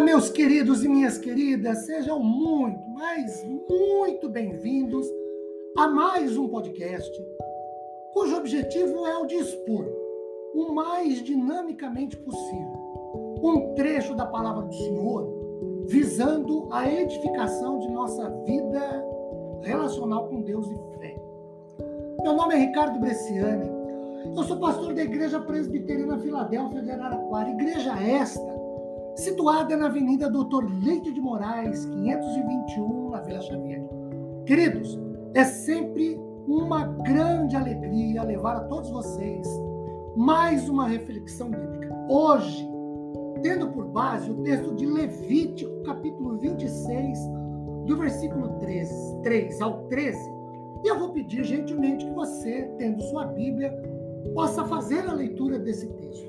Meus queridos e minhas queridas, sejam muito, mas muito bem-vindos a mais um podcast cujo objetivo é o de expor o mais dinamicamente possível um trecho da palavra do Senhor visando a edificação de nossa vida relacional com Deus e fé. Meu nome é Ricardo Bresciani, eu sou pastor da Igreja Presbiteriana Filadélfia de Araraquara, igreja esta situada na Avenida Doutor Leite de Moraes, 521, na Vila Xavier. Queridos, é sempre uma grande alegria levar a todos vocês mais uma reflexão bíblica. Hoje, tendo por base o texto de Levítico, capítulo 26, do versículo 3, 3 ao 13, e eu vou pedir gentilmente que você, tendo sua Bíblia, possa fazer a leitura desse texto.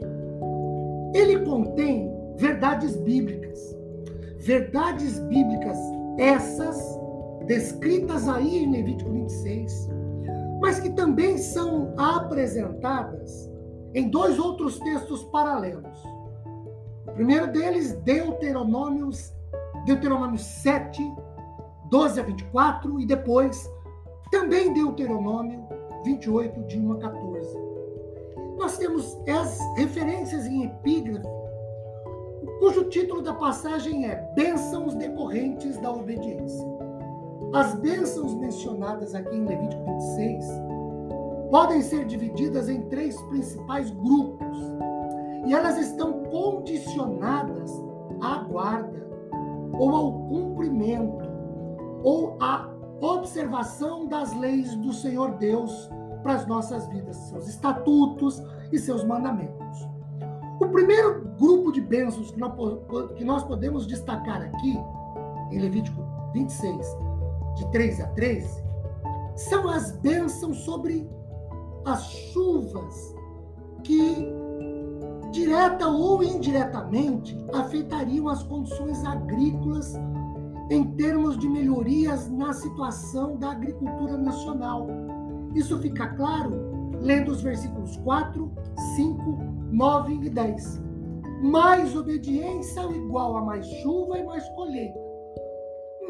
Ele contém verdades bíblicas. Verdades bíblicas essas descritas aí em Levítico 26, mas que também são apresentadas em dois outros textos paralelos. O primeiro deles, Deuteronômios, Deuteronômio 7, 12 a 24, e depois também Deuteronômio 28, de 1 a 14. Nós temos as referências em epígrafe cujo título da passagem é Bênçãos decorrentes da obediência. As bênçãos mencionadas aqui em Levítico 26 podem ser divididas em três principais grupos e elas estão condicionadas à guarda ou ao cumprimento ou à observação das leis do Senhor Deus para as nossas vidas, seus estatutos e seus mandamentos. Primeiro grupo de bênçãos que nós podemos destacar aqui, em Levítico 26, de 3 a 13, são as bênçãos sobre as chuvas que, direta ou indiretamente, afetariam as condições agrícolas em termos de melhorias na situação da agricultura nacional. Isso fica claro lendo os versículos 4, 5 9 e 10. Mais obediência é igual a mais chuva e mais colheita.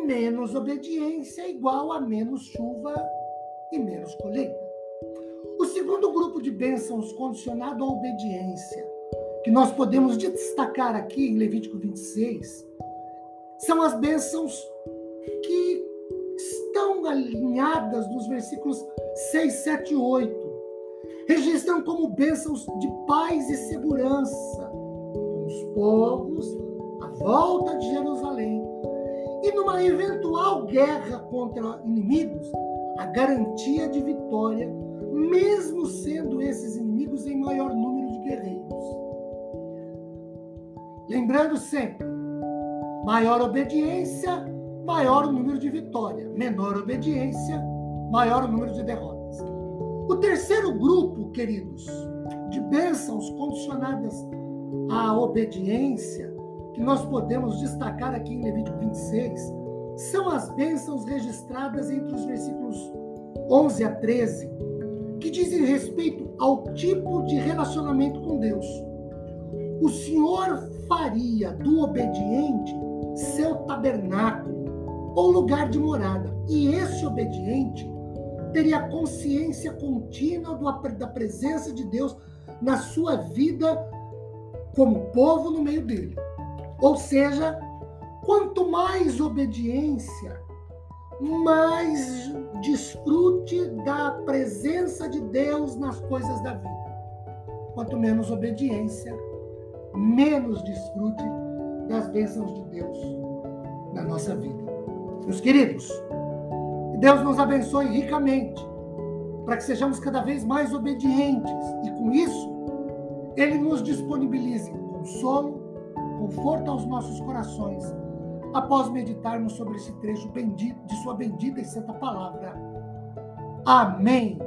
Menos obediência é igual a menos chuva e menos colheita. O segundo grupo de bênçãos condicionado à obediência, que nós podemos destacar aqui em Levítico 26, são as bênçãos que estão alinhadas nos versículos 6, 7 e 8 registram como bênçãos de paz e segurança com os povos à volta de Jerusalém. E numa eventual guerra contra inimigos, a garantia de vitória, mesmo sendo esses inimigos em maior número de guerreiros. Lembrando sempre, maior obediência, maior número de vitória. Menor obediência, maior número de derrotas. O terceiro grupo, queridos, de bênçãos condicionadas à obediência, que nós podemos destacar aqui em Levítico 26, são as bênçãos registradas entre os versículos 11 a 13, que dizem respeito ao tipo de relacionamento com Deus. O Senhor faria do obediente seu tabernáculo ou lugar de morada, e esse obediente teria consciência contínua da presença de Deus na sua vida como povo no meio dele. Ou seja, quanto mais obediência, mais desfrute da presença de Deus nas coisas da vida. Quanto menos obediência, menos desfrute das bênçãos de Deus na nossa vida. Meus queridos, Deus nos abençoe ricamente, para que sejamos cada vez mais obedientes e com isso Ele nos disponibilize consolo, conforto aos nossos corações, após meditarmos sobre esse trecho bendito de Sua bendita e santa palavra. Amém.